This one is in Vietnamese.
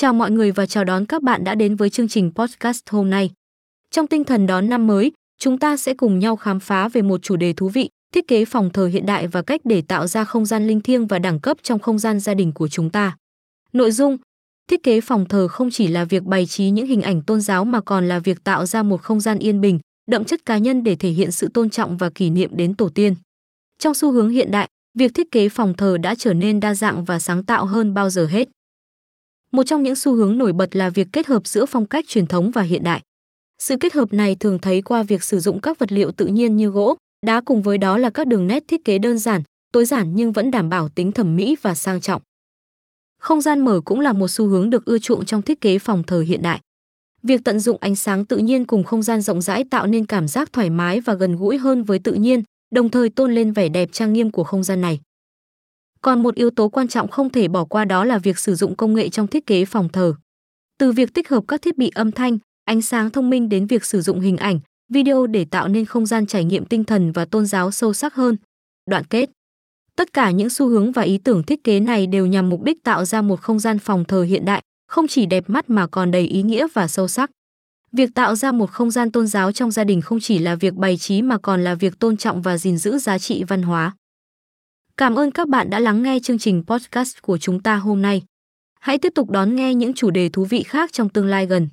Chào mọi người và chào đón các bạn đã đến với chương trình podcast hôm nay. Trong tinh thần đón năm mới, chúng ta sẽ cùng nhau khám phá về một chủ đề thú vị, thiết kế phòng thờ hiện đại và cách để tạo ra không gian linh thiêng và đẳng cấp trong không gian gia đình của chúng ta. Nội dung Thiết kế phòng thờ không chỉ là việc bày trí những hình ảnh tôn giáo mà còn là việc tạo ra một không gian yên bình, đậm chất cá nhân để thể hiện sự tôn trọng và kỷ niệm đến tổ tiên. Trong xu hướng hiện đại, việc thiết kế phòng thờ đã trở nên đa dạng và sáng tạo hơn bao giờ hết. Một trong những xu hướng nổi bật là việc kết hợp giữa phong cách truyền thống và hiện đại. Sự kết hợp này thường thấy qua việc sử dụng các vật liệu tự nhiên như gỗ, đá cùng với đó là các đường nét thiết kế đơn giản, tối giản nhưng vẫn đảm bảo tính thẩm mỹ và sang trọng. Không gian mở cũng là một xu hướng được ưa chuộng trong thiết kế phòng thờ hiện đại. Việc tận dụng ánh sáng tự nhiên cùng không gian rộng rãi tạo nên cảm giác thoải mái và gần gũi hơn với tự nhiên, đồng thời tôn lên vẻ đẹp trang nghiêm của không gian này. Còn một yếu tố quan trọng không thể bỏ qua đó là việc sử dụng công nghệ trong thiết kế phòng thờ. Từ việc tích hợp các thiết bị âm thanh, ánh sáng thông minh đến việc sử dụng hình ảnh, video để tạo nên không gian trải nghiệm tinh thần và tôn giáo sâu sắc hơn. Đoạn kết Tất cả những xu hướng và ý tưởng thiết kế này đều nhằm mục đích tạo ra một không gian phòng thờ hiện đại, không chỉ đẹp mắt mà còn đầy ý nghĩa và sâu sắc. Việc tạo ra một không gian tôn giáo trong gia đình không chỉ là việc bày trí mà còn là việc tôn trọng và gìn giữ giá trị văn hóa. Cảm ơn các bạn đã lắng nghe chương trình podcast của chúng ta hôm nay. Hãy tiếp tục đón nghe những chủ đề thú vị khác trong tương lai gần.